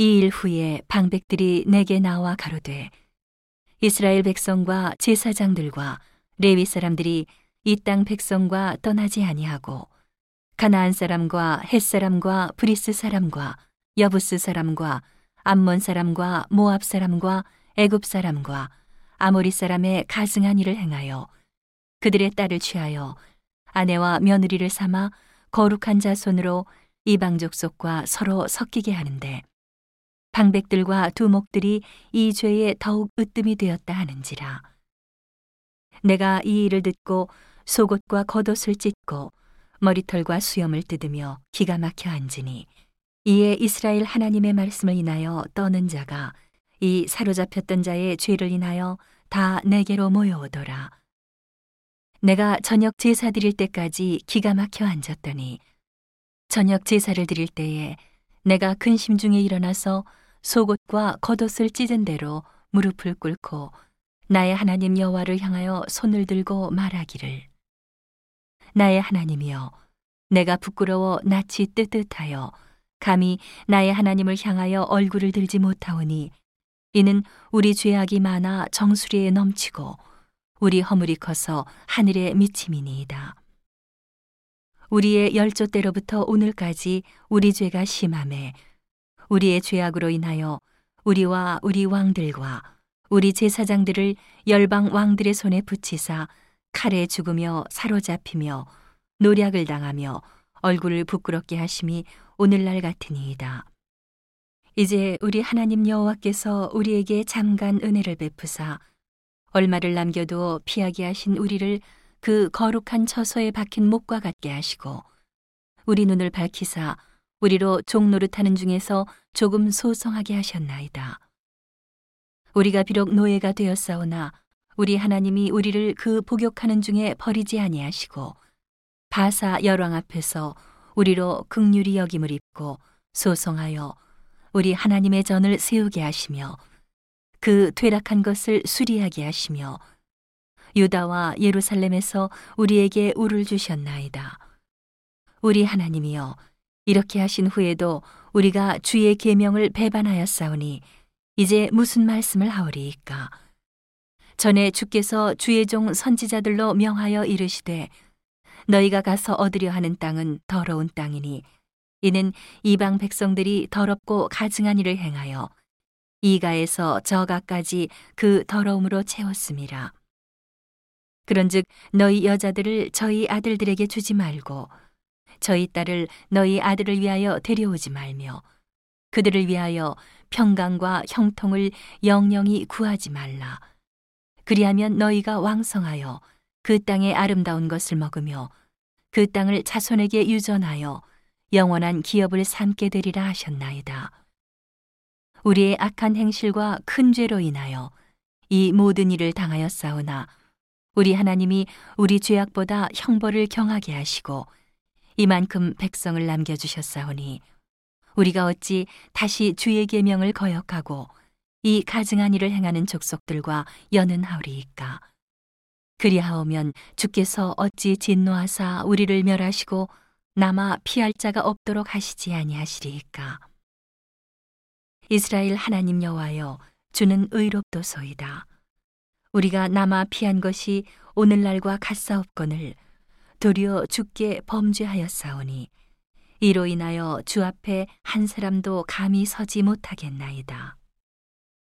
이 일 후에 방백들이 내게 나와 가로되 이스라엘 백성과 제사장들과 레위 사람들이 이 땅 백성과 떠나지 아니하고 가나안 사람과 헷 사람과 브리스 사람과 여부스 사람과 암몬 사람과 모압 사람과 애굽 사람과 아모리 사람의 가증한 일을 행하여 그들의 딸을 취하여 아내와 며느리를 삼아 거룩한 자손으로 이방 족 속과 서로 섞이게 하는데 방백들과 두목들이 이 죄에 더욱 으뜸이 되었다 하는지라 내가 이 일을 듣고 속옷과 겉옷을 찢고 머리털과 수염을 뜯으며 기가 막혀 앉으니 이에 이스라엘 하나님의 말씀을 인하여 떠는 자가 이 사로잡혔던 자의 죄를 인하여 다 내게로 모여오더라. 내가 저녁 제사 드릴 때까지 기가 막혀 앉았더니 저녁 제사를 드릴 때에 내가 근심 중에 일어나서 속옷과 겉옷을 찢은 대로 무릎을 꿇고 나의 하나님 여호와를 향하여 손을 들고 말하기를 나의 하나님이여 내가 부끄러워 낯이 뜨뜻하여 감히 나의 하나님을 향하여 얼굴을 들지 못하오니 이는 우리 죄악이 많아 정수리에 넘치고 우리 허물이 커서 하늘에 미침이니이다. 우리의 열조 때로부터 오늘까지 우리 죄가 심함에 우리의 죄악으로 인하여 우리와 우리 왕들과 우리 제사장들을 열방 왕들의 손에 붙이사 칼에 죽으며 사로잡히며 노략을 당하며 얼굴을 부끄럽게 하심이 오늘날 같으니이다. 이제 우리 하나님 여호와께서 우리에게 잠깐 은혜를 베푸사 얼마를 남겨두어 피하게 하신 우리를 그 거룩한 처소에 박힌 목과 같게 하시고 우리 눈을 밝히사 우리로 종노릇하는 중에서 조금 소성하게 하셨나이다. 우리가 비록 노예가 되었사오나 우리 하나님이 우리를 그 복역하는 중에 버리지 아니하시고 바사 열왕 앞에서 우리로 극률이 여김을 입고 소송하여 우리 하나님의 전을 세우게 하시며 그 퇴락한 것을 수리하게 하시며 유다와 예루살렘에서 우리에게 우를 주셨나이다. 우리 하나님이여 이렇게 하신 후에도 우리가 주의 계명을 배반하였사오니 이제 무슨 말씀을 하오리이까 전에 주께서 주의 종 선지자들로 명하여 이르시되 너희가 가서 얻으려 하는 땅은 더러운 땅이니 이는 이방 백성들이 더럽고 가증한 일을 행하여 이가에서 저가까지 그 더러움으로 채웠음이라. 그런즉 너희 여자들을 저희 아들들에게 주지 말고 저희 딸을 너희 아들을 위하여 데려오지 말며 그들을 위하여 평강과 형통을 영영히 구하지 말라. 그리하면 너희가 왕성하여 그 땅의 아름다운 것을 먹으며 그 땅을 자손에게 유전하여 영원한 기업을 삼게 되리라 하셨나이다. 우리의 악한 행실과 큰 죄로 인하여 이 모든 일을 당하였사오나 우리 하나님이 우리 죄악보다 형벌을 경하게 하시고 이만큼 백성을 남겨주셨사오니 우리가 어찌 다시 주의 계명을 거역하고 이 가증한 일을 행하는 족속들과 연은하오리이까? 그리하오면 주께서 어찌 진노하사 우리를 멸하시고 남아 피할 자가 없도록 하시지 아니하시리이까? 이스라엘 하나님 여호와여 주는 의롭도소이다. 우리가 남아 피한 것이 오늘날과 같사옵거늘 도리어 주께 범죄하였사오니 이로 인하여 주 앞에 한 사람도 감히 서지 못하겠나이다.